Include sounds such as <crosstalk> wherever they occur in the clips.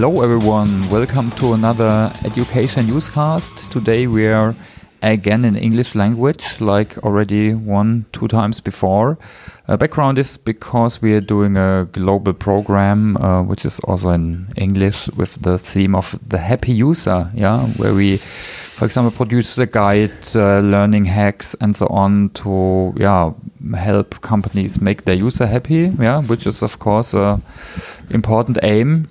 Hello, everyone. Welcome to another education newscast. Today we are again in English language, like already one, two times before. Uh, background is because we are doing a global program, uh, which is also in English with the theme of the happy user. Yeah, where we, for example, produce a guide, uh, learning hacks, and so on to yeah help companies make their user happy. Yeah, which is of course a important aim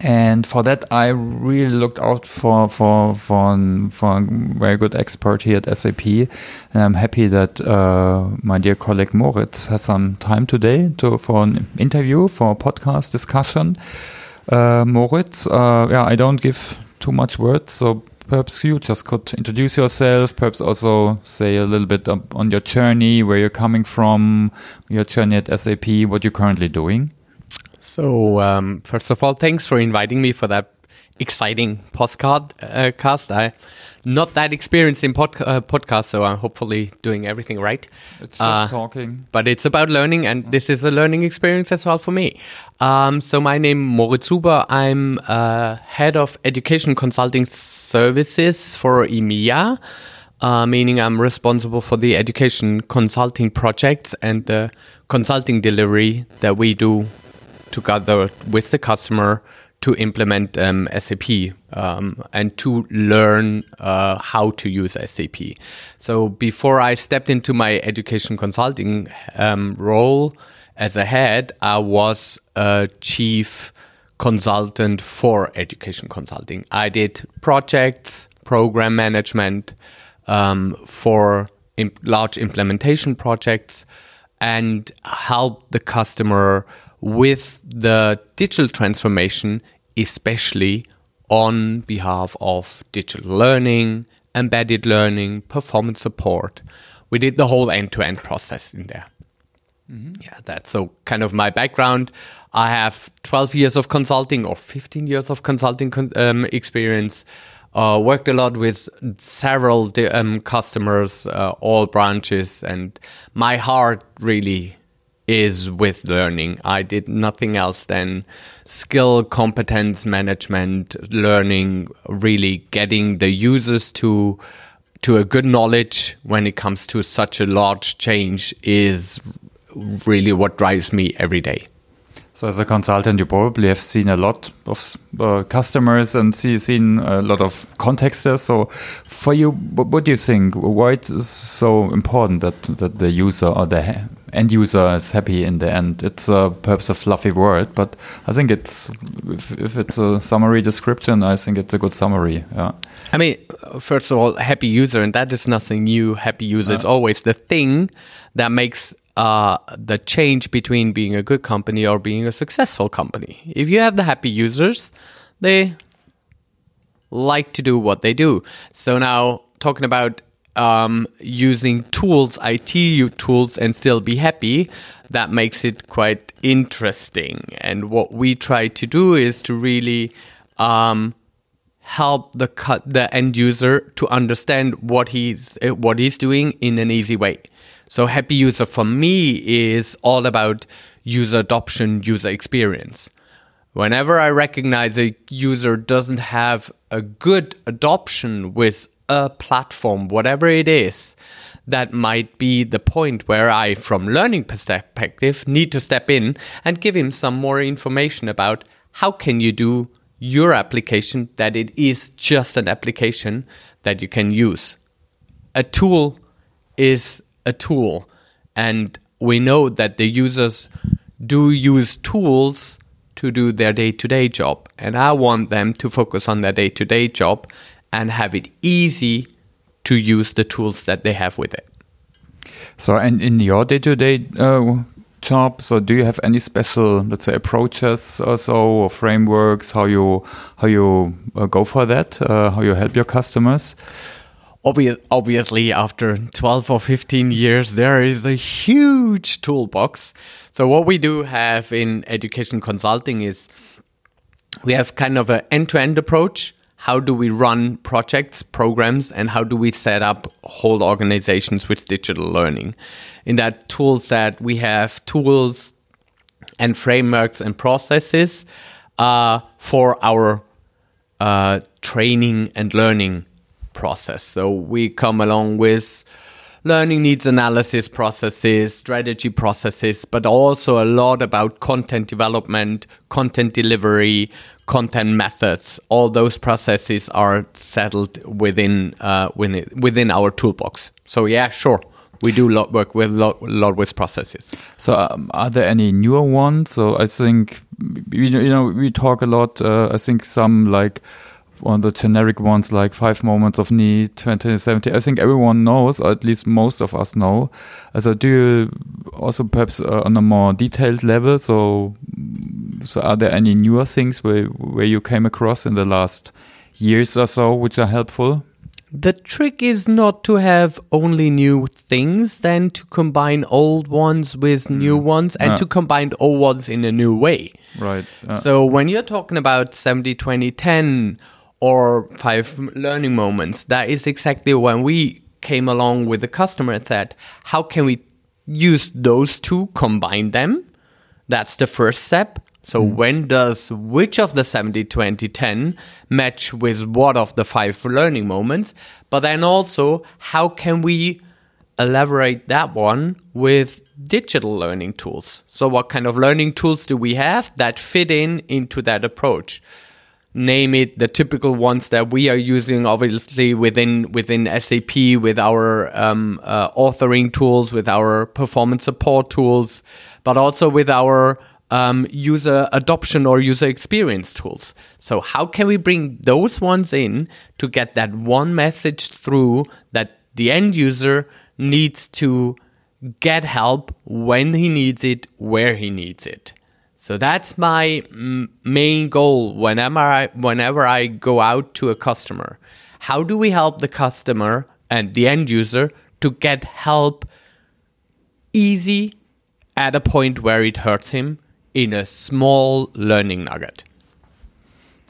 and for that I really looked out for for for, for a very good expert here at SAP, and I'm happy that uh, my dear colleague Moritz has some time today to for an interview for a podcast discussion. Uh, Moritz, uh, yeah, I don't give too much words, so perhaps you just could introduce yourself, perhaps also say a little bit on your journey, where you're coming from, your journey at SAP, what you're currently doing. So, um, first of all, thanks for inviting me for that exciting postcard uh, cast. I not that experienced in pod, uh, podcast, so I'm hopefully doing everything right. It's just uh, talking, but it's about learning, and this is a learning experience as well for me. Um, so my name Moritz Huber. I'm uh, head of education consulting services for EMEA. Uh, meaning I'm responsible for the education consulting projects and the consulting delivery that we do together with the customer to implement um, SAP um, and to learn uh, how to use SAP. So before I stepped into my education consulting um, role as a head, I was a chief consultant for education consulting. I did projects, program management um, for imp large implementation projects and help the customer with the digital transformation, especially on behalf of digital learning, embedded learning, performance support. We did the whole end to end process in there. Mm-hmm. Yeah, that's so kind of my background. I have 12 years of consulting or 15 years of consulting con- um, experience. Uh, worked a lot with several um, customers, uh, all branches, and my heart really is with learning. I did nothing else than skill competence management, learning, really getting the users to to a good knowledge when it comes to such a large change is really what drives me every day. So, as a consultant, you probably have seen a lot of uh, customers and see, seen a lot of contexts. So, for you, what do you think? Why it's so important that, that the user or the end user is happy in the end? It's uh, perhaps a fluffy word, but I think it's if, if, it's a summary description, I think it's a good summary. Yeah. I mean, first of all, happy user, and that is nothing new. Happy user is always the thing that makes uh, the change between being a good company or being a successful company. If you have the happy users, they like to do what they do. So now talking about um, using tools, IT tools, and still be happy, that makes it quite interesting. And what we try to do is to really um, help the cut the end user to understand what he's what he's doing in an easy way. So happy user for me is all about user adoption, user experience. Whenever I recognize a user doesn't have a good adoption with a platform, whatever it is, that might be the point where I, from learning perspective, need to step in and give him some more information about how can you do your application that it is just an application that you can use. A tool is a tool. And we know that the users do use tools to do their day to day job. And I want them to focus on their day to day job and have it easy to use the tools that they have with it. So, and in your day to day job, so do you have any special, let's say, approaches or so, or frameworks? How you how you uh, go for that? Uh, how you help your customers? Obvi- obviously, after 12 or 15 years, there is a huge toolbox. So, what we do have in education consulting is we have kind of an end to end approach. How do we run projects, programs, and how do we set up whole organizations with digital learning? In that tool set, we have tools and frameworks and processes uh, for our uh, training and learning process. So we come along with learning needs analysis processes, strategy processes, but also a lot about content development, content delivery, content methods. All those processes are settled within uh, within, within our toolbox. So yeah, sure. We do a lot work with lot, lot with processes. So, um, are there any newer ones? So, I think you know, you know we talk a lot. Uh, I think some like one of the generic ones like five moments of need 2070 i think everyone knows or at least most of us know so do you also perhaps uh, on a more detailed level so so are there any newer things where where you came across in the last years or so which are helpful the trick is not to have only new things, then to combine old ones with mm. new ones and to combine old ones in a new way. Right. So when you're talking about 70 20 10 or five learning moments. That is exactly when we came along with the customer and said, how can we use those two, combine them? That's the first step. So mm. when does which of the 70, 20, 10 match with what of the five learning moments? But then also, how can we elaborate that one with digital learning tools? So what kind of learning tools do we have that fit in into that approach? Name it the typical ones that we are using obviously within within SAP with our um, uh, authoring tools with our performance support tools but also with our um, user adoption or user experience tools. So how can we bring those ones in to get that one message through that the end user needs to get help when he needs it where he needs it so that's my main goal whenever I, whenever I go out to a customer. How do we help the customer and the end user to get help easy at a point where it hurts him in a small learning nugget?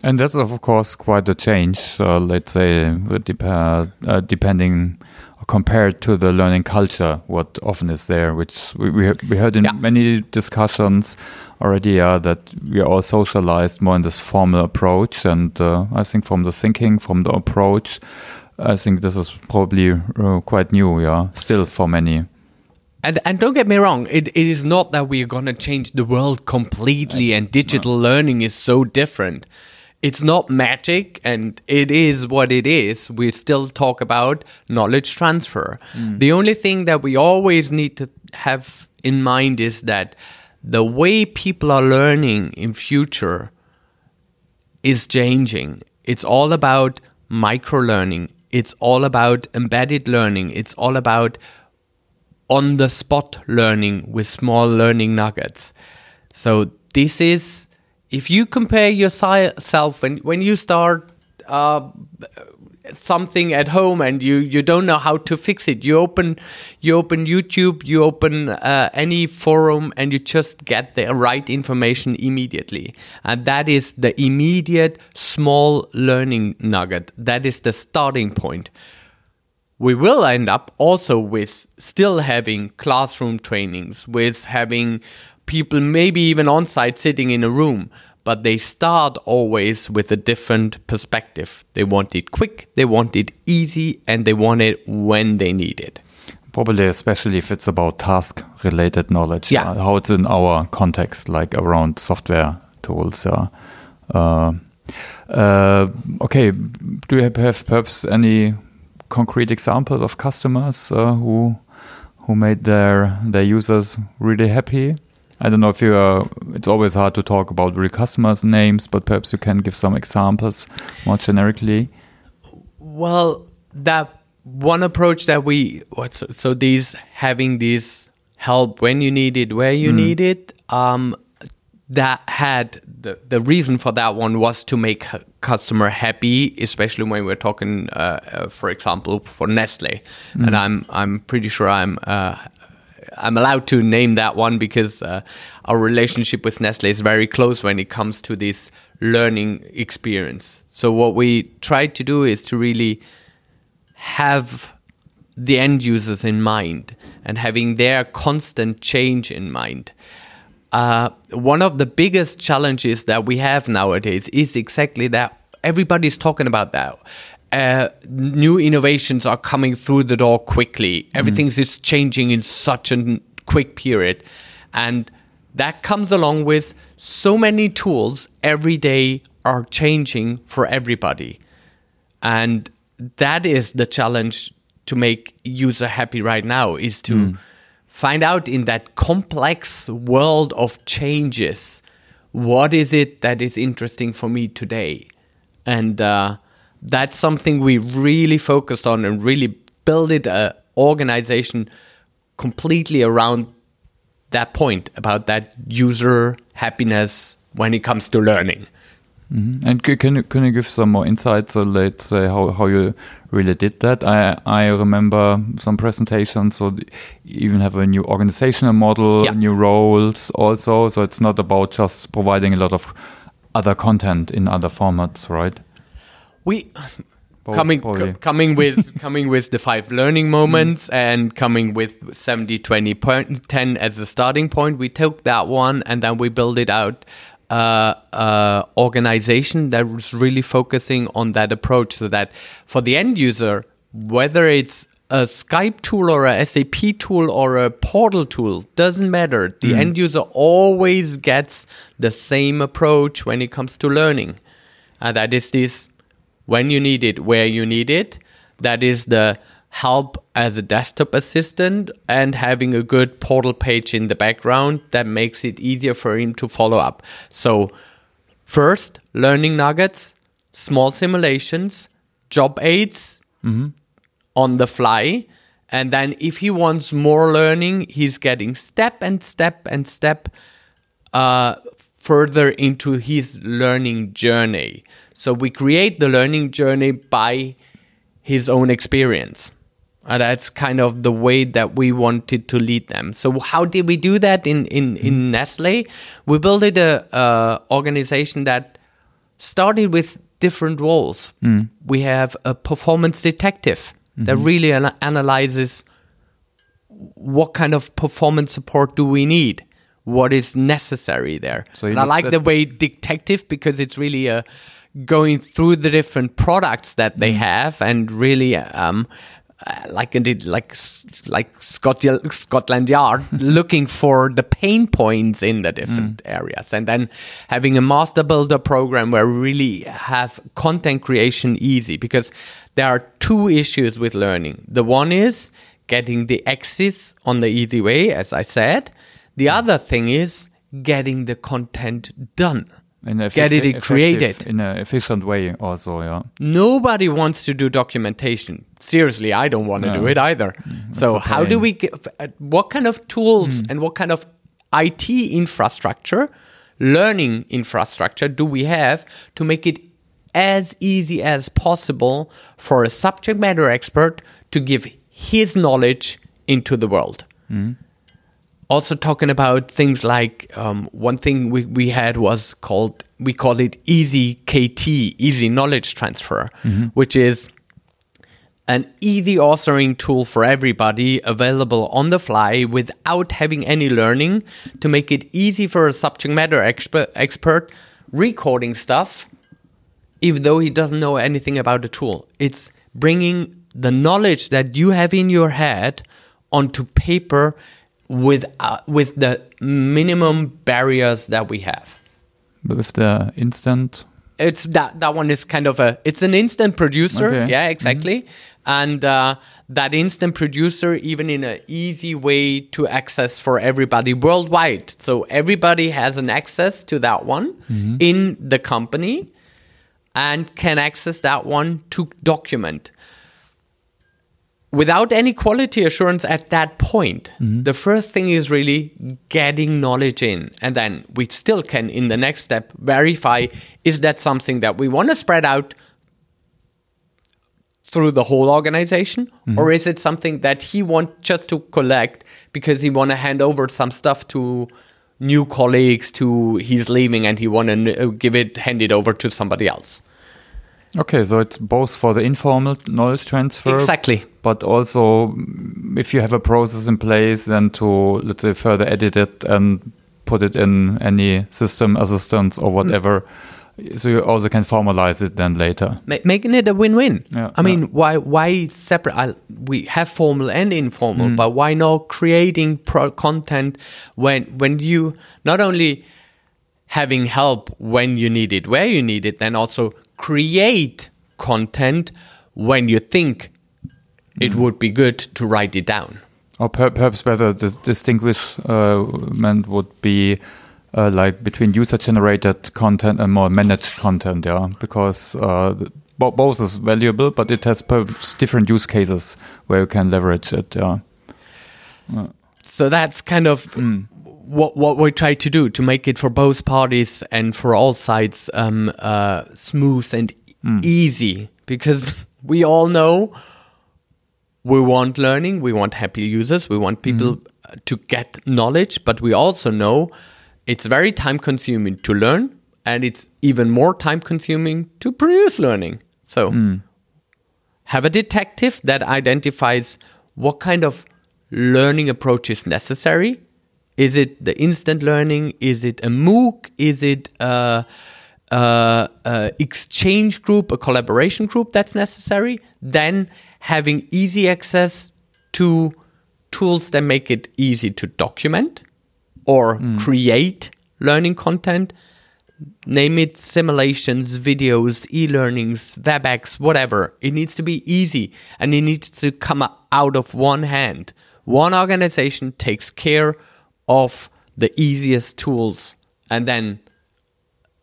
And that's of course quite a change. Uh, let's say uh, depending compared to the learning culture, what often is there, which we, we, we heard in yeah. many discussions already, uh, that we are all socialized more in this formal approach. And uh, I think from the thinking, from the approach, I think this is probably uh, quite new, yeah, still for many. And, and don't get me wrong, it, it is not that we are going to change the world completely and digital no. learning is so different it's not magic and it is what it is. We still talk about knowledge transfer. Mm. The only thing that we always need to have in mind is that the way people are learning in future is changing. It's all about micro learning. It's all about embedded learning. It's all about on the spot learning with small learning nuggets. So this is if you compare yourself when when you start uh, something at home and you you don't know how to fix it you open you open youtube you open uh, any forum and you just get the right information immediately. And that is the immediate small learning nugget. That is the starting point. We will end up also with still having classroom trainings with having people maybe even on site sitting in a room but they start always with a different perspective. They want it quick, they want it easy, and they want it when they need it. Probably, especially if it's about task related knowledge. Yeah. Uh, how it's in our context, like around software tools. Yeah. Uh, uh, okay. Do you have, have, perhaps any concrete examples of customers uh, who who made their their users really happy? I don't know if you are, it's always hard to talk about real customers' names, but perhaps you can give some examples more generically. Well, that one approach that we, so, so these having this help when you need it, where you mm. need it, um, that had the, the reason for that one was to make customer happy, especially when we're talking, uh, uh, for example, for Nestle. Mm. And I'm I'm pretty sure I'm uh, I'm allowed to name that one because uh, our relationship with Nestle is very close when it comes to this learning experience. So what we try to do is to really have the end users in mind and having their constant change in mind. uh, one of the biggest challenges that we have nowadays is exactly that everybody's talking about that. Uh, new innovations are coming through the door quickly. Everything's just changing in such a quick period. And that comes along with so many tools every day are changing for everybody. And that is the challenge to make user happy right now is to find out in that complex world of changes what is it that is interesting for me today and uh, that's something we really focused on and really built it a organization completely around that point about that user happiness when it comes to learning mm-hmm. And can you can you give some more insights? So let's say how, how you really did that. I I remember some presentations. So you even have a new organizational model, Yeah. new roles also. So it's not about just providing a lot of other content in other formats, right? We Both coming co- coming with <laughs> coming with the five learning moments and coming with 70 20 point, 10 as a starting point we took that one and then we built it out uh, uh, organization that was really focusing on that approach so that for the end user whether it's a Skype tool or a SAP tool or a portal tool doesn't matter. The end user always gets the same approach when it comes to learning. And that is this when you need it, where you need it. That is the help as a desktop assistant and having a good portal page in the background that makes it easier for him to follow up. So, first, learning nuggets, small simulations, job aids on the fly. And then, if he wants more learning, he's getting step and step and step uh, further into his learning journey. So we create the learning journey by his own experience. And that's kind of the way that we wanted to lead them. So how did we do that in in, in Nestle? We built a, organization that started with different roles. Mm. We have a performance detective that mm-hmm. really ana- analyzes what kind of performance support do we need what is necessary there. So i like the way detective because it's really uh, going through the different products that they have and really um, uh, like indeed like like Scotland, Scotland Yard <laughs> looking for the pain points in the different areas. And then having a master builder program where we really have content creation easy because there are two issues with learning. The one is getting the access on the easy way as I said the other thing is getting the content done In a get it created in an efficient way, also. Yeah. nobody wants to do documentation. Seriously, I don't want to do it either. Mm, so, how do we get, uh, what kind of tools mm. and what kind of IT infrastructure, learning infrastructure do we have to make it as easy as possible for a subject matter expert to give his knowledge into the world? Mm. Also talking about things like um, one thing we, we had was called we call it easy kt easy knowledge transfer which is an easy authoring tool for everybody available on the fly without having any learning to make it easy for a subject matter expert, expert recording stuff even though he doesn't know anything about the tool. It's bringing the knowledge that you have in your head onto paper with uh, with the minimum barriers that we have. With the instant. It's that that one is kind of a it's an instant producer, Okay. yeah, exactly, and uh, that instant producer even in an easy way to access for everybody worldwide. So everybody has an access to that one in the company and can access that one to document without any quality assurance at that point. The first thing is really getting knowledge in. And then we still can, in the next step, verify is that something that we want to spread out through the whole organization mm-hmm. or is it something that he wants just to collect because he want to hand over some stuff to new colleagues to he's leaving and he want to uh, give it hand it over to somebody else Okay, so it's both for the informal knowledge transfer. Exactly. But also, mm, if you have a process in place, then to, let's say, further edit it and put it in any system assistance or whatever. So you also can formalize it then later. Ma- making it a win-win. Yeah, I mean, yeah. why why separate? I, we have formal and informal, Mm. but why not creating pro- content when when you not only having help when you need it, where you need it, then also create content when you think Mm. It would be good to write it down. Or per perhaps better dis distinguishment would be uh, like between user-generated content and more managed content, yeah, because uh, the- bo both is valuable, but it has perhaps different use cases where you can leverage it, yeah. So that's kind of Mm. what what we try to do to make it for both parties and for all sides um, uh, smooth and Mm. easy because <laughs> we all know we want learning, we want happy users, we want people Mm. to get knowledge, but we also know it's very time consuming to learn and it's even more time consuming to produce learning. So Mm. have a detective that identifies what kind of learning approach is necessary. Is it the instant learning? Is it a MOOC? Is it a, a, a exchange group, a collaboration group that's necessary? Then having easy access to tools that make it easy to document or hmm. create learning content name it simulations, videos, e learnings, WebEx, whatever. It needs to be easy and it needs to come out of one hand. One organization takes care of the easiest tools. And then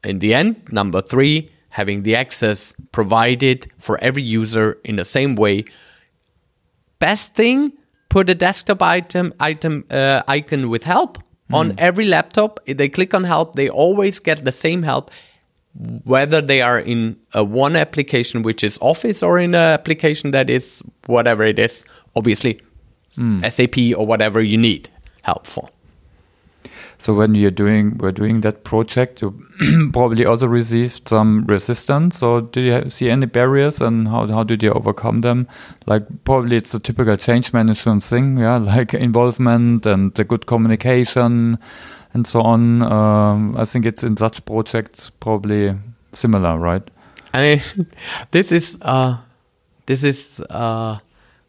in the end, number three, having the access provided for every user in the same way. Best thing, put a desktop item item uh, icon with help on every laptop. If they click on help, they always get the same help, whether they are in a one application which is Office or in an application that is whatever it is, obviously SAP or whatever you need help for. So when you're doing we're doing that project, you <clears throat> probably also received some resistance. So do you see any barriers, and how how did you overcome them? Like probably it's a typical change management thing, yeah, <laughs> like involvement and the good communication and so on. Um, I think it's in such projects probably similar, right? I mean, <laughs> this is uh, this is uh,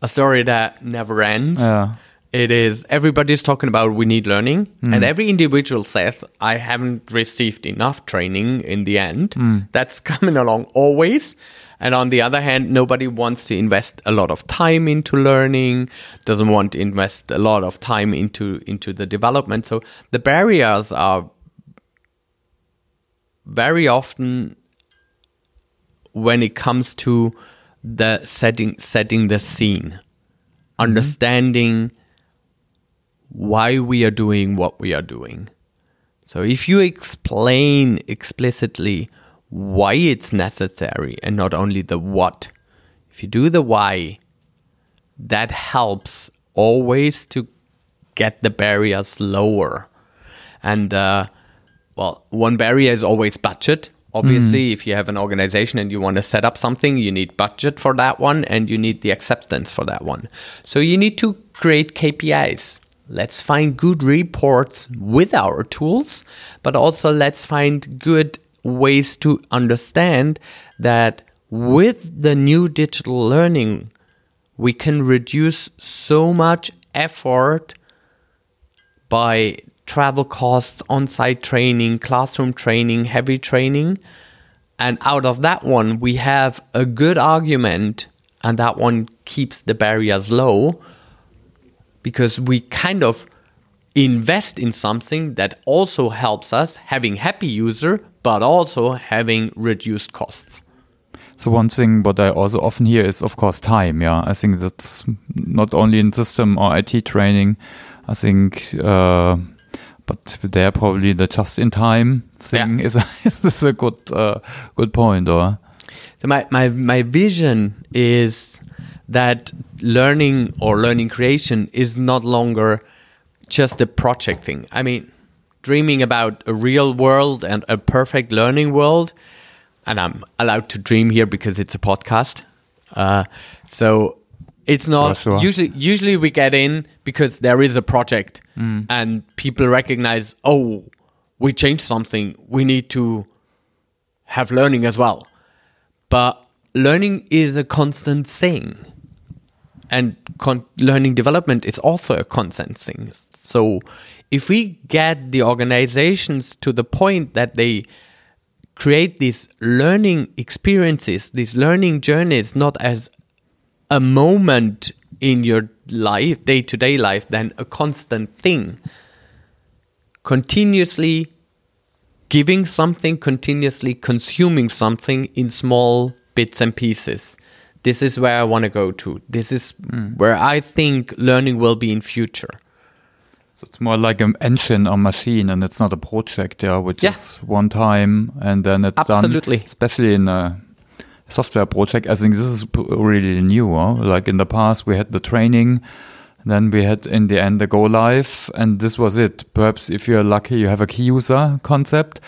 a story that never ends. Yeah. It is everybody's talking about we need learning, hmm. and every individual says I haven't received enough training in the end. Hmm. That's <laughs> coming along always. And on the other hand, nobody wants to invest a lot of time into learning, doesn't want to invest a lot of time into into the development. So the barriers are very often when it comes to the setting setting the scene hmm. understanding why we are doing what we are doing so if you explain explicitly why it's necessary and not only the what if you do the why that helps always to get the barriers lower and uh, well, one barrier is always budget. Obviously, if you have an organization and you want to set up something, you need budget for that one and you need the acceptance for that one. So you need to create KPIs. Let's find good reports with our tools, but also let's find good ways to understand that with the new digital learning, we can reduce so much effort by travel costs, on site training, classroom training, heavy training. And out of that one, we have a good argument, and that one keeps the barriers low because we kind of invest in something that also helps us having happy user but also having reduced costs So one thing what I also often hear is of course time. Yeah, I think that's not only in system or IT training. I think, uh, but there probably the just in time thing Yeah. is a, <laughs> is a good uh, good point. Or So my, my, my vision is that learning or learning creation is not longer just a project thing. I mean, dreaming about a real world and a perfect learning world, and I'm allowed to dream here because it's a podcast. Uh, so It's not sure. usually usually we get in because there is a project and people recognize, oh, we changed something. We need to have learning as well. But learning is a constant thing. And con- learning development is also a constant thing. So if we get the organizations to the point that they create these learning experiences, these learning journeys, not as a moment in your life, day to day life, than a constant thing. Continuously giving something, continuously consuming something in small bits and pieces. This is where I want to go to. This is hmm. where I think learning will be in future. So it's more like an engine or machine, and it's not a project, yeah, which Yeah. is one time and then it's Absolutely. done. Especially in a software project, I think this is really new. Huh? Like in the past, we had the training, then we had in the end the go live, and this was it. Perhaps if you're lucky, you have a key user concept.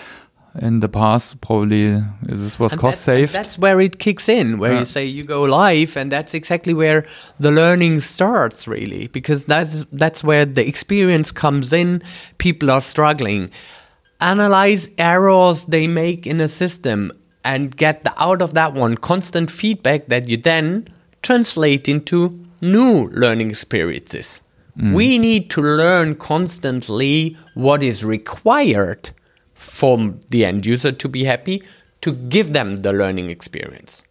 In the past, probably this was And cost saved. That's where it kicks in, where Yeah. you say you go live, and that's exactly where the learning starts, really, because that's that's where the experience comes in. People are struggling. Analyze errors they make in a system and get the, out of that one constant feedback that you then translate into new learning experiences. Mm. We need to learn constantly what is required from the end user to be happy to give them the learning experience.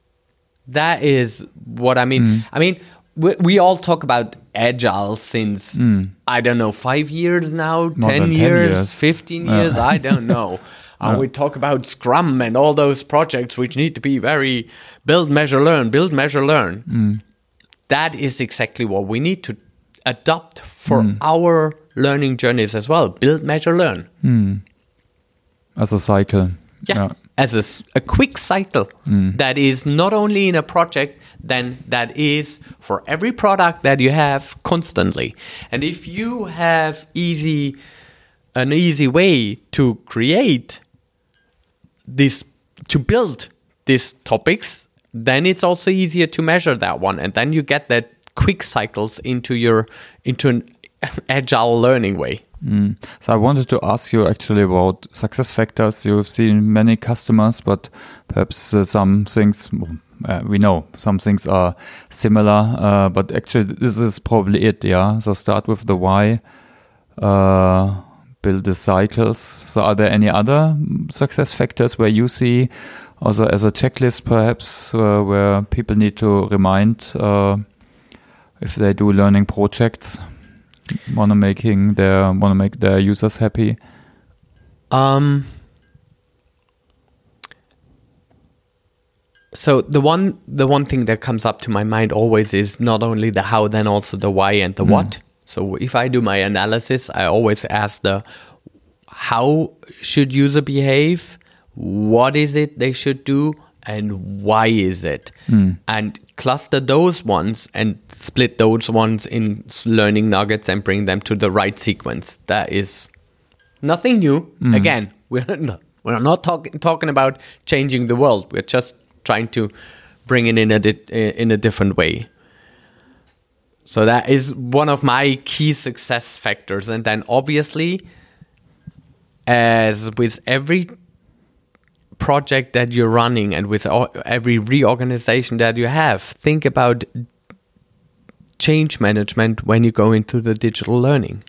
That is what I mean. Mm. I mean, we, we all talk about agile since mm. I don't know five years now, ten than 10 years, years. fifteen years. I don't know. <laughs> And we talk about Scrum and all those projects which need to be very build, measure, learn, build, measure, learn. Mm. That is exactly what we need to adopt for our learning journeys as well. Build, measure, learn. As a cycle. Yeah. As a, a quick cycle mm. that is not only in a project, then that is for every product that you have constantly. And if you have easy, an easy way to create this, to build these topics, then it's also easier to measure that one. And then you get that quick cycles into your, into an <laughs> agile learning way. So I wanted to ask you actually about success factors. You've seen many customers, but perhaps uh, some things uh, we know some things are similar. Uh, but actually, this is probably it. Yeah. So start with the why. Uh, build the cycles. So are there any other success factors where you see also as a checklist, perhaps uh, where people need to remind uh, if they do learning projects? Want to making their want to make their users happy Um. So the one the one thing that comes up to my mind always is not only the how, then also the why and the what. So if I do my analysis, I always ask the how should user behave, what is it they should do, and why is it, and cluster those ones and split those ones in learning nuggets and bring them to the right sequence. That is nothing new. Mm-hmm. Again, <laughs> we're not, we're not talking talking about changing the world. We're just trying to bring it in a di- in a different way. So that is one of my key success factors, and then obviously, as with every project that you're running and with all, every reorganization that you have, think about change management when you go into the digital learning.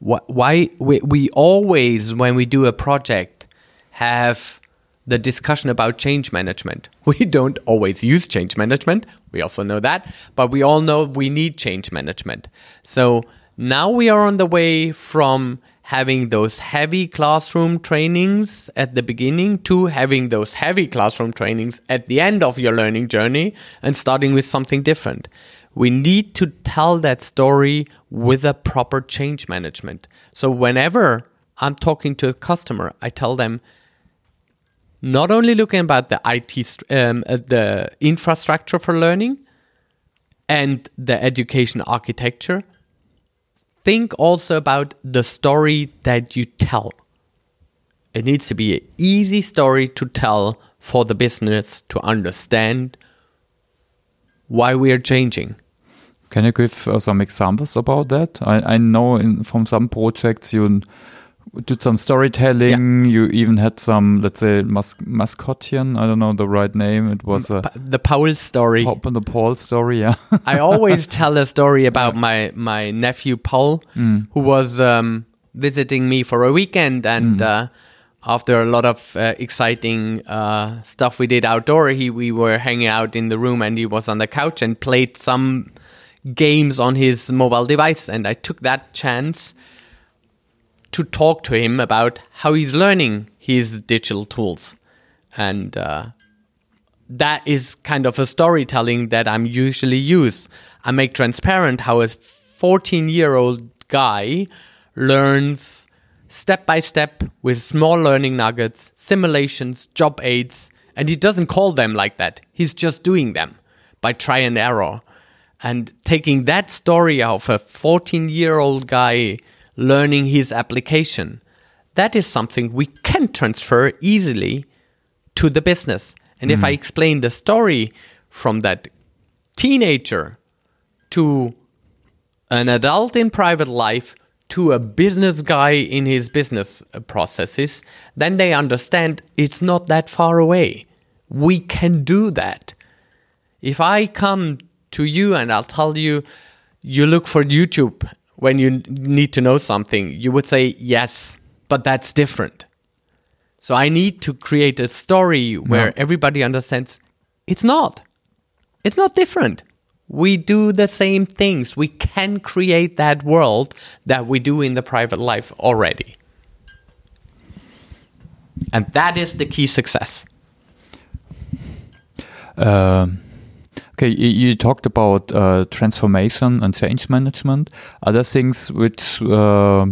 Why we, we always when we do a project have the discussion about change management. <laughs> We don't always use change management. We also know that but we all know we need change management. So now we are on the way from having those heavy classroom trainings at the beginning to having those heavy classroom trainings at the end of your learning journey and starting with something different we need to tell that story with a proper change management. So whenever I'm talking to a customer, I tell them not only looking about the IT, um, uh, the infrastructure for learning and the education architecture, think also about the story that you tell. It needs to be an easy story to tell for the business to understand why we are changing. Can you give uh, some examples about that? I, I know in, from some projects you did some storytelling. Yeah. You even had some, let's say, mas- mascotian. I don't know the right name. It was a, the Paul story. Pop the Paul story. Yeah. <laughs> I always tell a story about my my nephew Paul, mm. who was um, visiting me for a weekend, and mm. uh, after a lot of uh, exciting uh, stuff we did outdoor, he we were hanging out in the room, and he was on the couch and played some games on his mobile device, and I took that chance to talk to him about how he's learning his digital tools. And uh, that is kind of a storytelling that I'm usually use. I make transparent how a 14 year old guy learns step by step with small learning nuggets, simulations, job aids, and he doesn't call them like that. He's just doing them by try and error. And taking that story of a 14 year old guy learning his application. That is something we can transfer easily to the business. And mm. if I mm. explain the story from that teenager to an adult in private life to a business guy in his business processes, then they understand it's not that far away. We can do that. If I come to you and I'll tell you, you look for YouTube when you need to know something, you would say, yes, but that's different. So I need to create a story where no. everybody understands it's not. It's not different. We do the same things. We can create that world that we do in the private life already. And that is the key success. Um Okay, you, talked about uh, transformation and change management. Other things which uh,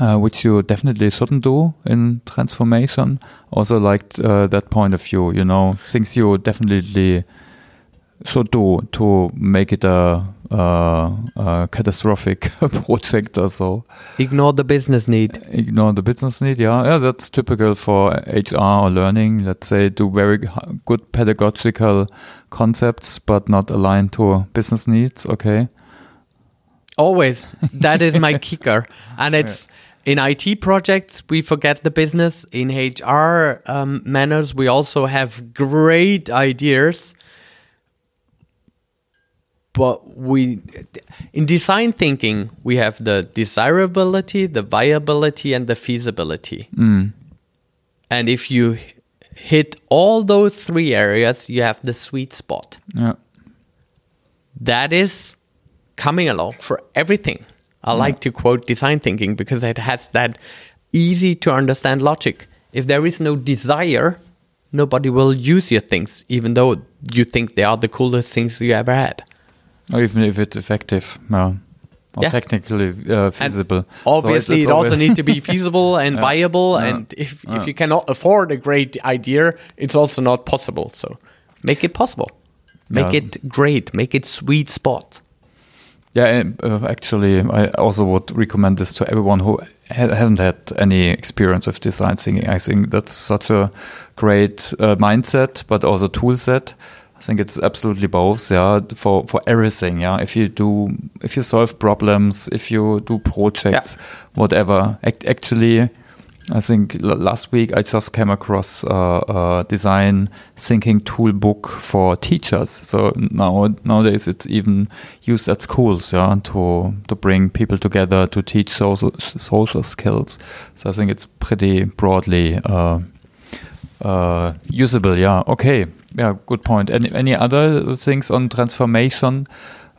uh, which you definitely shouldn't do in transformation. Also, like uh, that point of view, you know, things you definitely should do to make it a uh, uh, catastrophic <laughs> project or so. Ignore the business need. Ignore the business need. Yeah, yeah, that's typical for HR or learning. Let's say do very good pedagogical concepts, but not aligned to business needs. Okay. Always, that is my <laughs> kicker, and it's. Yeah. In IT projects, we forget the business. In HR um, manners, we also have great ideas but we in design thinking we have the desirability the viability and the feasibility. Mm. and if you hit all those three areas you have the sweet spot. Yeah. That is coming along for everything. I yeah. like to quote design thinking because it has that easy to understand logic. If there is no desire nobody will use your things even though you think they are the coolest things you ever had even if it's effective, well, or yeah. technically uh, feasible. And obviously, so it's, it's it also needs to be <laughs> feasible and yeah. viable. Yeah. And if, if you cannot afford a great idea, it's also not possible. So make it possible. Make it great. Make it sweet spot. Yeah, uh, actually, I also would recommend this to everyone who ha hasn't had any experience with design thinking. I think that's such a great uh, mindset, but also tool set I think it's absolutely both, yeah, for, for everything, yeah. If you do, if you solve problems, if you do projects, yeah. whatever. actually, I think last week I just came across a, a, design thinking tool book for teachers. So now nowadays it's even used at schools, yeah, to to bring people together to teach social social skills. So I think it's pretty broadly uh, uh, usable. Yeah. Okay yeah, good point. Any any other things on transformation?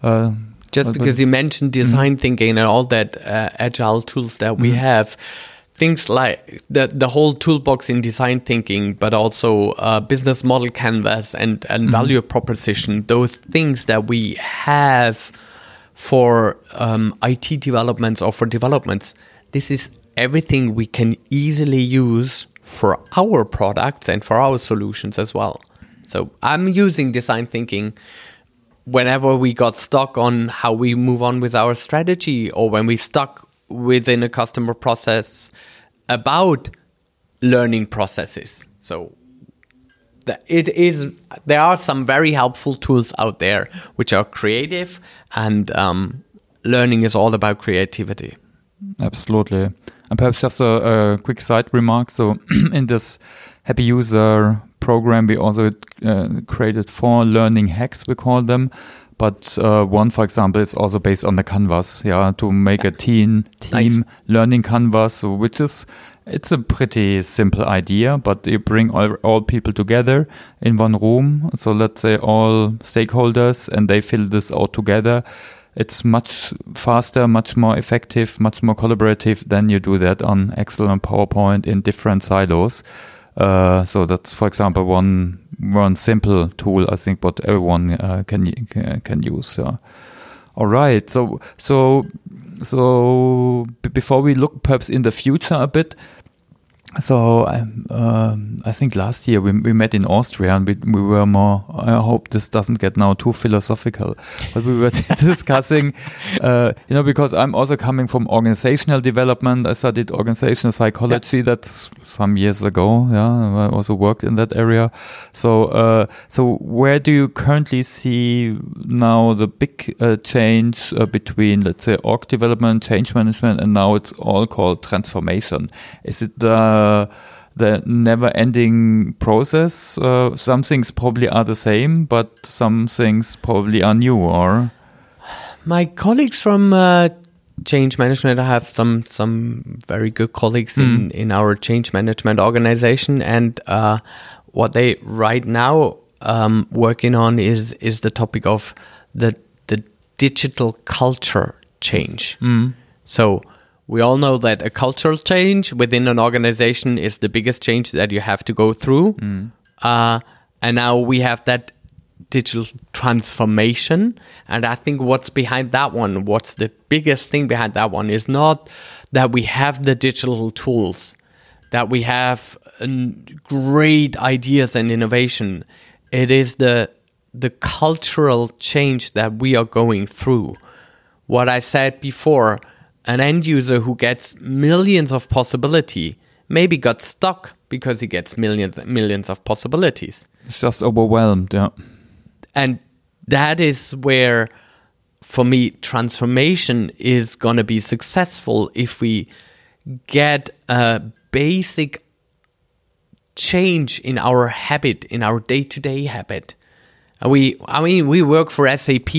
Uh, Just because you mentioned mm-hmm. design mm. thinking and all that uh, agile tools that we mm. have, things like the the whole toolbox in design thinking, but also uh, business model canvas and and mm. value proposition. Those things that we have for um, IT developments or for developments. This is everything we can easily use for our products and for our solutions as well. So I'm using design thinking whenever we got stuck on how we move on with our strategy or when we stuck within a customer process about learning processes. So it is there are some very helpful tools out there which are creative and um, learning is all about creativity. Absolutely. And perhaps just a, a quick side remark. So, <clears throat> in this happy user program, we also uh, created four learning hacks, we call them. But uh, one, for example, is also based on the canvas, yeah, to make a teen team Nice. learning canvas, so which is it's a pretty simple idea, but you bring all, all people together in one room. So let's say all stakeholders, and they fill this out together. It's much faster, much more effective, much more collaborative than you do that on Excel and PowerPoint in different silos. Uh, so that's, for example, one one simple tool I think what everyone uh, can can use. Yeah. All right. So so so before we look perhaps in the future a bit. So um, um, I think last year we, we met in Austria and we, we were more. I hope this doesn't get now too philosophical, but we were <laughs> discussing, uh, you know, because I'm also coming from organizational development. I studied organizational psychology. That's some years ago. Yeah, I also worked in that area. So uh, so where do you currently see now the big uh, change uh, between let's say org development, change management, and now it's all called transformation? Is it the the never-ending process? Uh, some things probably are the same, but some things probably are new. Or My colleagues from uh, change management, I have some some very good colleagues in, in our change management organization, and uh, what they right now um, working on is is the topic of the the digital culture change. So we all know that a cultural change within an organization is the biggest change that you have to go through. Uh, and now we have that digital transformation. And I think what's behind that one, what's the biggest thing behind that one, is not that we have the digital tools, that we have um, great ideas and innovation. It is the the cultural change that we are going through. What I said before, an end user who gets millions of possibility maybe got stuck because he gets millions millions of possibilities. it's just overwhelmed. Yeah. And that is where for me transformation is going to be successful if we get a basic change in our habit in our day-to-day habit And we i mean we work for sap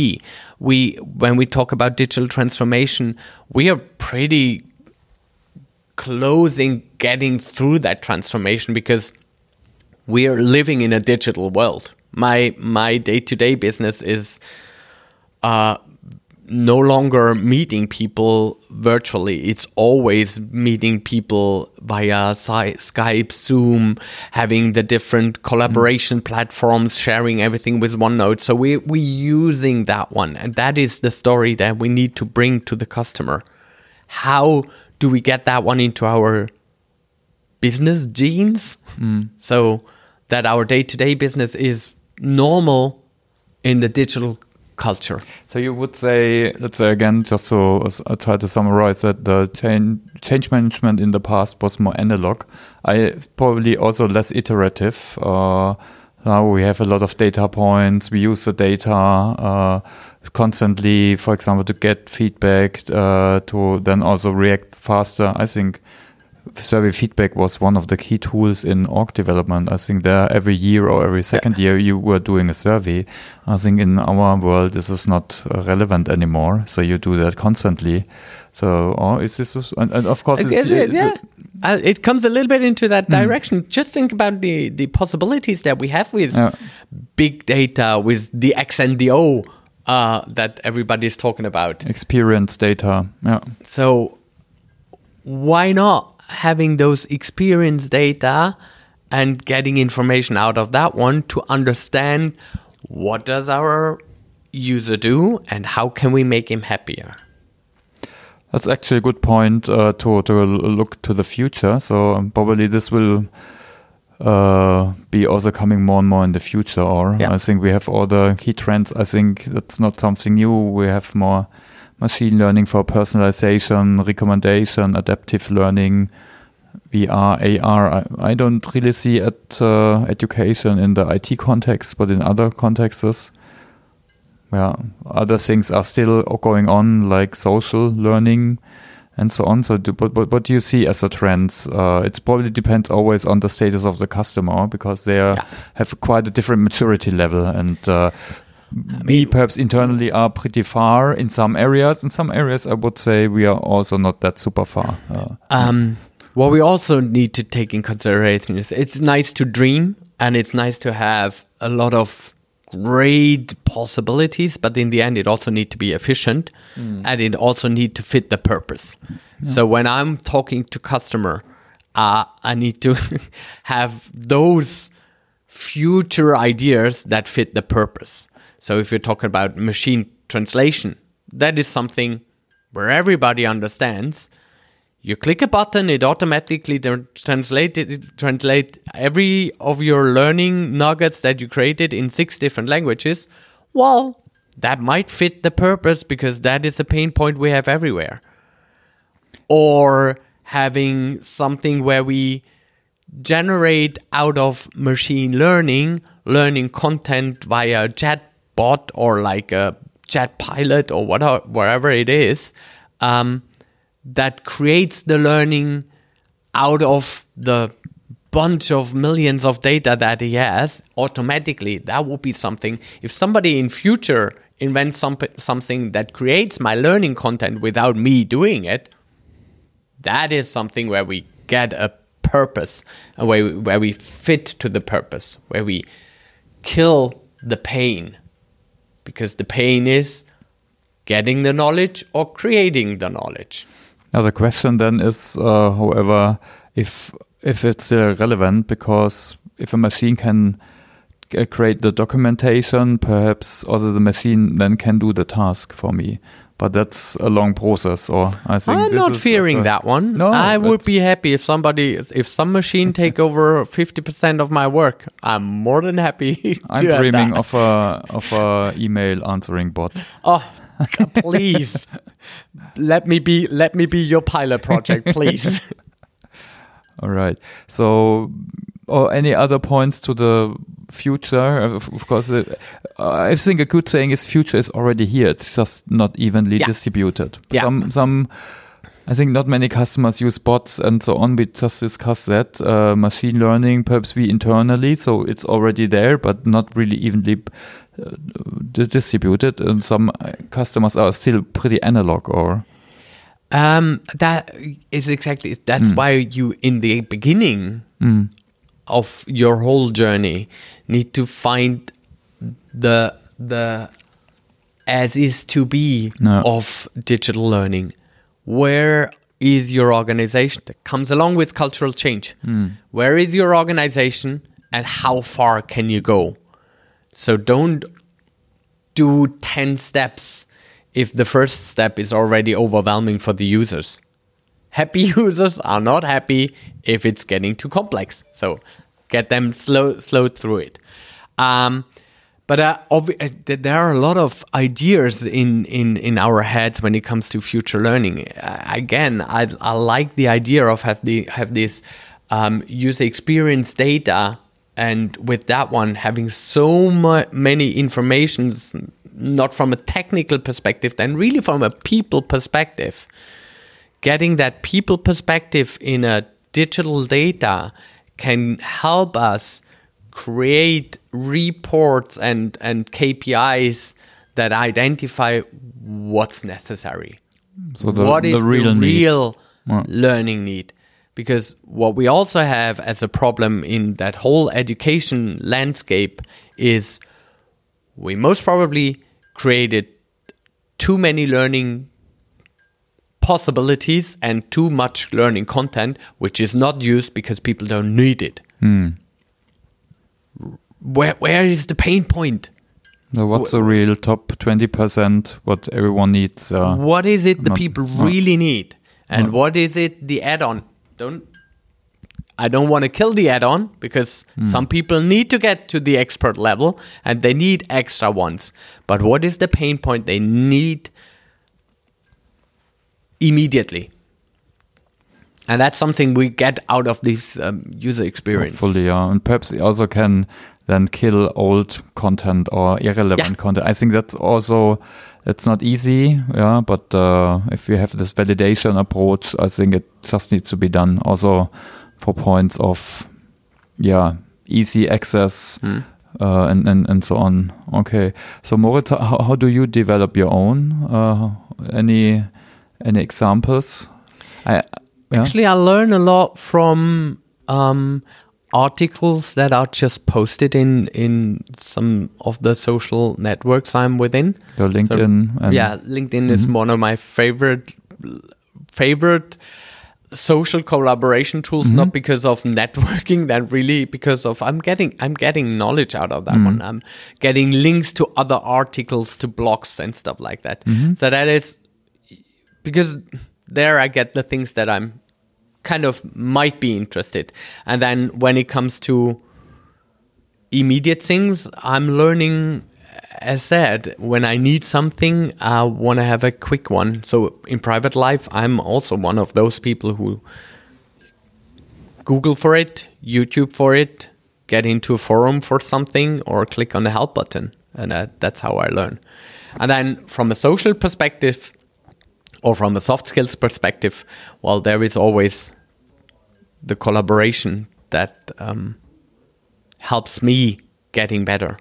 we when we talk about digital transformation we are pretty close in getting through that transformation because we are living in a digital world. My my day-to-day business is uh no longer meeting people virtually. It's always meeting people via Skype, Zoom, having the different mm. collaboration platforms, sharing everything with OneNote. So we we're using that one, and that is the story that we need to bring to the customer. How do we get that one into our business genes? Mm. So that our day-to-day business is normal in the digital culture. So you would say, let's say again, just so I try to summarize that the change change management in the past was more analog. I probably also less iterative. Uh, now we have a lot of data points. We use the data uh, constantly, for example, to get feedback, uh, to then also react faster. I think survey feedback was one of the key tools in org development. I think there every year or every second year you were doing a survey. I think in our world this is not uh, relevant anymore. So you do that constantly. So or is this and, and of course it's, It- it- yeah. Uh, it comes a little bit into that direction. Just think about the, the possibilities that we have with Yeah. big data, with the X and the O uh, that everybody's talking about. experience data. Yeah. So why not having those experience data and getting information out of that one to understand what does our user do and how can we make him happier? That's actually a good point uh, to to look to the future. So um, probably this will uh, be also coming more and more in the future. Or Yeah. I think we have all the key trends. I think that's not something new. We have more machine learning for personalization, recommendation, adaptive learning, VR, AR. I, I don't really see at uh, education in the IT context, but in other contexts, yeah, other things are still going on, like social learning and so on. So, do, but, but what do you see as a trends? Uh, it probably depends always on the status of the customer because they are, Yeah. have quite a different maturity level and. Uh, we mean- perhaps internally are pretty far in some areas. In some areas, I would say we are also not that super far. Uh, Um, what we also need to take in consideration is it's nice to dream and it's nice to have a lot of great possibilities, but in the end, it also need to be efficient and it also need to fit the purpose. So when I'm talking to customer, uh, I need to <laughs> have those future ideas that fit the purpose. So if you're talking about machine translation, that is something where everybody understands. You click a button, it automatically tr- translate it, translate every of your learning nuggets that you created in six different languages. Well, that might fit the purpose because that is a pain point we have everywhere. Or having something where we generate out of machine learning learning content via chatbot or like a chat pilot or whatever wherever it is um, that creates the learning out of the bunch of millions of data that he has automatically. That would be something. If somebody in future invents some, something that creates my learning content without me doing it that is something where we get a purpose, a way where we fit to the purpose, where we kill the pain, because the pain is getting the knowledge or creating the knowledge. Now the question then is, uh, however, if if it's uh, relevant, because if a machine can uh, create the documentation, perhaps also the machine then can do the task for me. But that's a long process, or I think I'm not fearing a- that one. No, I would be happy if somebody, if some machine take <laughs> over 50% of my work. I'm more than happy. <laughs> I'm dreaming of a of a email answering bot. Oh, please <laughs> let me be let me be your pilot project, please. All right. So, or any other points to the future? Of, of course, uh, I think a good saying is future is already here. It's just not evenly Yeah. distributed. Yeah. Some, some, I think not many customers use bots and so on. We just discussed that. Uh, machine learning, perhaps we internally, so it's already there, but not really evenly uh, distributed. And some customers are still pretty analog or. Um, that is exactly that's why you in the beginning of your whole journey need to find the the as is to be No. of digital learning. Where is your organization that comes along with cultural change? Hmm. Where is your organization and how far can you go? So don't do 10 steps if the first step is already overwhelming for the users. Happy <laughs> users are not happy if it's getting too complex. So get them slow slow through it. Um, but uh, obvi- uh, there are a lot of ideas in, in, in our heads when it comes to future learning. Uh, again, I, I like the idea of have the have this um, user experience data, and with that one having so mu- many informations, not from a technical perspective, then really from a people perspective getting that people perspective in a digital data can help us create reports and, and KPIs that identify what's necessary. So the, what is the real the real Yeah. learning need? Because what we also have as a problem in that whole education landscape is we most probably created too many learning possibilities and too much learning content, which is not used because people don't need it. Where where is the pain point? So what's the real top 20% what everyone needs? Uh, what is it the not- people not- really need, and what is it the add-on? Don't I don't want to kill the add-on because some people need to get to the expert level and they need extra ones. But what is the pain point they need immediately? and that's something we get out of this um, user experience. Hopefully, yeah. And perhaps you also can then kill old content or irrelevant Yeah. content. I think that's also it's not easy, yeah. But uh, if you have this validation approach, I think it just needs to be done. Also for points of yeah easy access. Uh, and, and and so on. Okay, so Moritz, how, how do you develop your own? Uh, any any examples? I, yeah. Actually, I learn a lot from um, articles that are just posted in in some of the social networks I'm within. Your LinkedIn. and, yeah, LinkedIn is mm-hmm. one of my favorite favorite social collaboration tools not mm-hmm. because of networking that really because of I'm getting I'm getting knowledge out of that one mm-hmm. I'm getting links to other articles to blogs and stuff like that so that is because there I get the things that I'm kind of might be interested. And then when it comes to immediate things i'm learning as said when i need something i want to have a quick one. So in private life i'm also one of those people who google for it youtube for it get into a forum for something or click on the help button. And uh, that's how i learn. And then from a social perspective or from a soft skills perspective well there is always the collaboration that um, helps me getting better.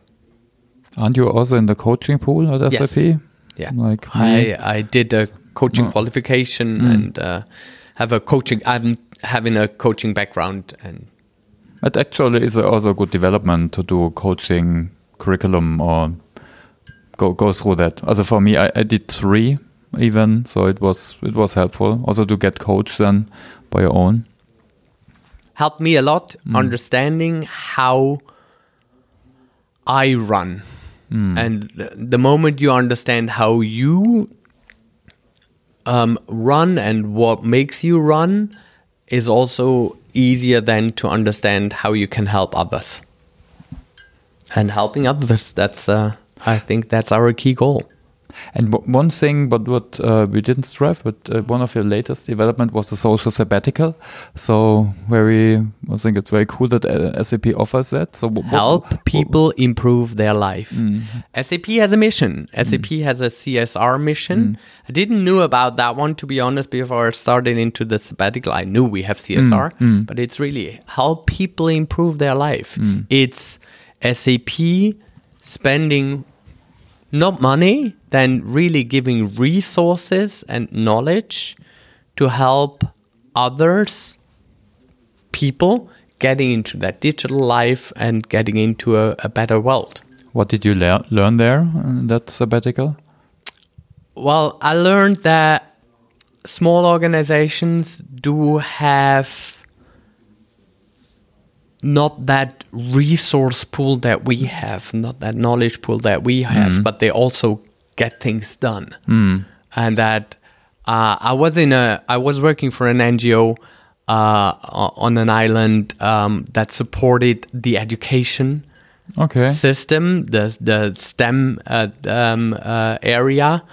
Aren't you also in the coaching pool at Yes. SAP? Yeah, Like me? I I did a coaching qualification and uh, have a coaching. I'm having a coaching background and It actually is also a good development to do coaching curriculum or go go through that. Also for me, I, I did three even, so it was it was helpful. Also to get coached then by your own. helped me a lot understanding how I run. And the, the moment you understand how you um, run and what makes you run is also easier then to understand how you can help others. And helping others, that's, uh, I think that's our key goal. And w- one thing, but what uh, we didn't strive, but uh, one of your latest development was the social sabbatical. So very, I think it's very cool that uh, SAP offers that. So help people improve their life. SAP has a mission. SAP has a CSR mission. I didn't know about that one to be honest before I started into the sabbatical. I knew we have CSR, but it's really help people improve their life. It's SAP spending not money, then really giving resources and knowledge to help others people getting into that digital life and getting into a, a better world. What did you lear- learn there in that sabbatical? Well, I learned that small organizations do have not that resource pool that we have, not that knowledge pool that we have, but they also get things done. And that uh, I was in a, I was working for an NGO uh, on an island um, that supported the education Okay. system, the the STEM uh, um, uh, area.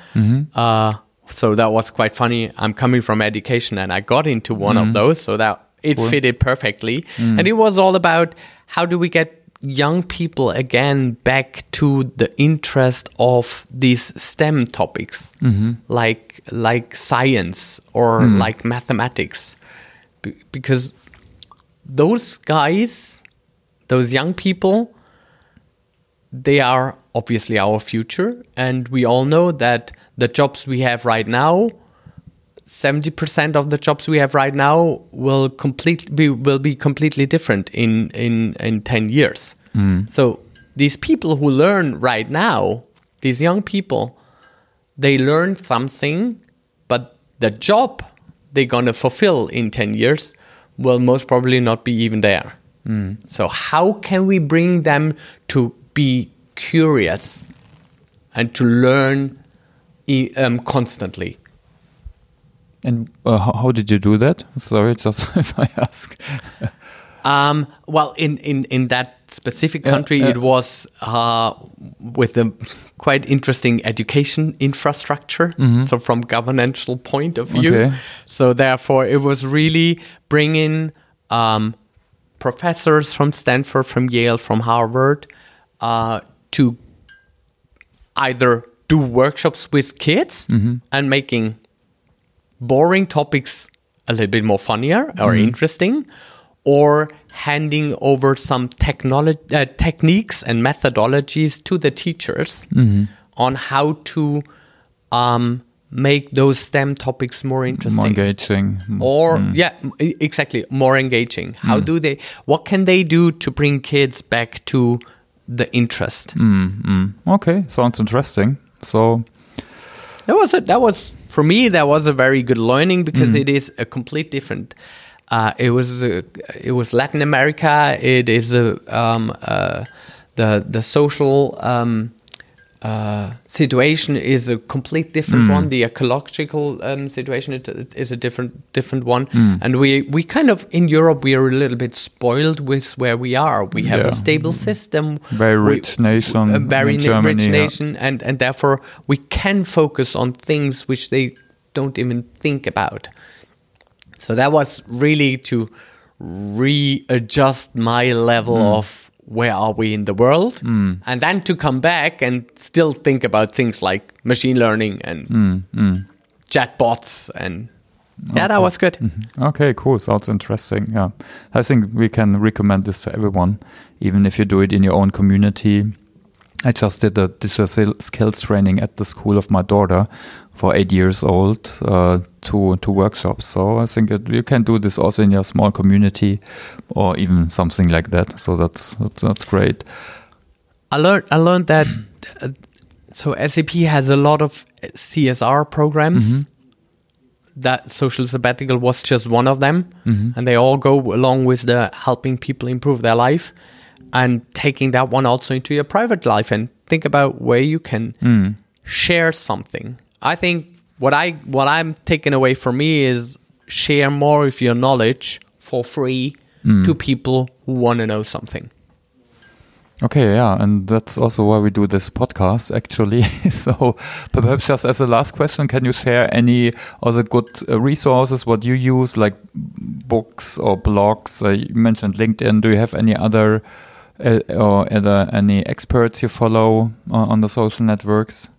Uh, so that was quite funny. I'm coming from education, and I got into one of those, so that it fitted perfectly. Mm. And it was all about how do we get young people again back to the interest of these STEM topics, mm-hmm. like like science or mm. like mathematics, Be- because those guys, those young people they are obviously our future. And we all know that the jobs we have right now 70% of the jobs we have right now will complete be, will be completely different in in in 10 years. So these people who learn right now these young people they learn something but the job they're going to fulfill in 10 years will most probably not be even there. So how can we bring them to be curious and to learn um, constantly? And uh, how, how did you do that? Sorry, <laughs> just if I ask. Um, well, in, in, in that specific country, yeah. it was uh, with a quite interesting education infrastructure. So, from governmental point of view, Okay. so therefore, it was really bringing um, professors from Stanford, from Yale, from Harvard uh, to either do workshops with kids and making boring topics a little bit more funnier or mm-hmm. interesting, or handing over some technology uh, techniques and methodologies to the teachers mm-hmm. on how to um, make those STEM topics more interesting. More engaging. Mm-hmm. or yeah m- e- exactly more engaging. How do they what can they do to bring kids back to the interest? Okay, sounds interesting. So, that was it. that was for me that was a very good learning because it is a complete different uh, it was a, it was Latin America it is a um, uh, the the social um, uh, situation is a complete different one. The ecological um, situation it, it is a different different one, and we we kind of in Europe we are a little bit spoiled with where we are. We have Yeah. a stable system, Very We- rich nation a very Germany, rich yeah. nation, and and therefore we can focus on things which they don't even think about. So that was really to readjust my level Hmm. of where are we in the world, hmm. and then to come back and still think about things like machine learning and Hmm, hmm. chatbots and yeah, that was good. Mm-hmm. Okay, cool. Sounds interesting. Yeah. I think we can recommend this to everyone, even if you do it in your own community. I just did a digital skills training at the school of my daughter for eight years old, uh, two, two workshops. So I think it, you can do this also in your small community or even something like that. So that's, that's, that's great. I learned I learned that uh, so SAP has a lot of CSR programs. That social sabbatical was just one of them, and they all go along with the helping people improve their life and taking that one also into your private life and think about where you can share something. I think what I what I'm taking away from me is share more of your knowledge for free to people who want to know something. Okay, yeah, and that's also why we do this podcast, actually. <laughs> so, perhaps just as a last question, can you share any other good uh, resources what you use, like books or blogs? Uh, you mentioned LinkedIn. Do you have any other uh, or other any experts you follow uh, on the social networks?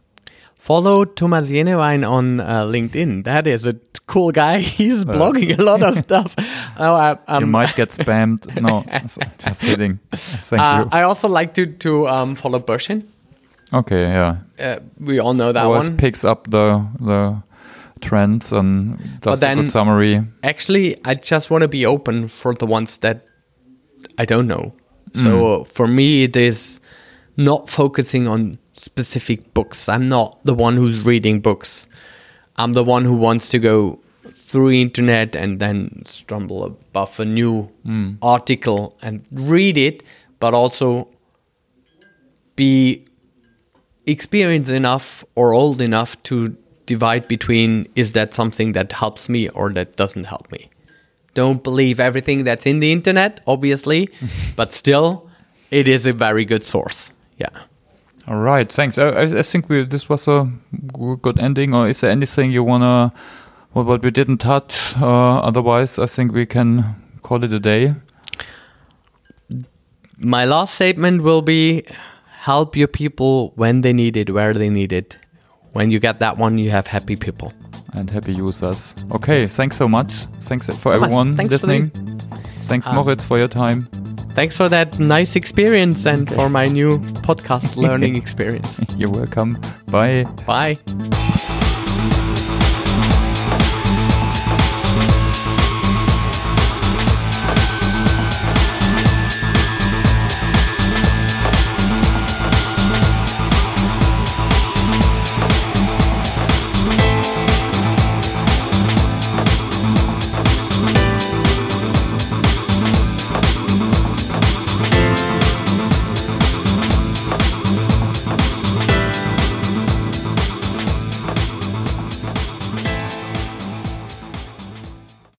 Follow Thomas Jenewein on uh, LinkedIn. That is a cool guy. <laughs> He's blogging a lot of <laughs> stuff. Oh, I, you um, might get spammed. No, <laughs> just kidding. Thank uh, you. I also like to to um, follow Bersin. Okay, yeah. Uh, we all know that Always one. picks up the the trends and does a then- good summary. Actually, I just want to be open for the ones that I don't know. So mm. uh, for me, it is not focusing on specific books. I'm not the one who's reading books. I'm the one who wants to go through internet and then stumble above a new mm. article and read it, but also be experienced enough or old enough to divide between is that something that helps me or that doesn't help me. Don't believe everything that's in the internet, obviously, <laughs> but still, it is a very good source. Yeah. All right, thanks. I, I, think we, this was a good ending. Or is there anything you wanna what, what we didn't touch? Uh, otherwise, I think we can call it a day. My last statement will be help your people when they need it, where they need it. When you get that one, you have happy people. And happy users. Okay, thanks so much. Thanks for everyone thanks for listening. thanks, ah. Moritz, for your time. Thanks for that nice experience and for my new podcast <laughs> learning experience. <laughs> You're welcome. Bye. Bye.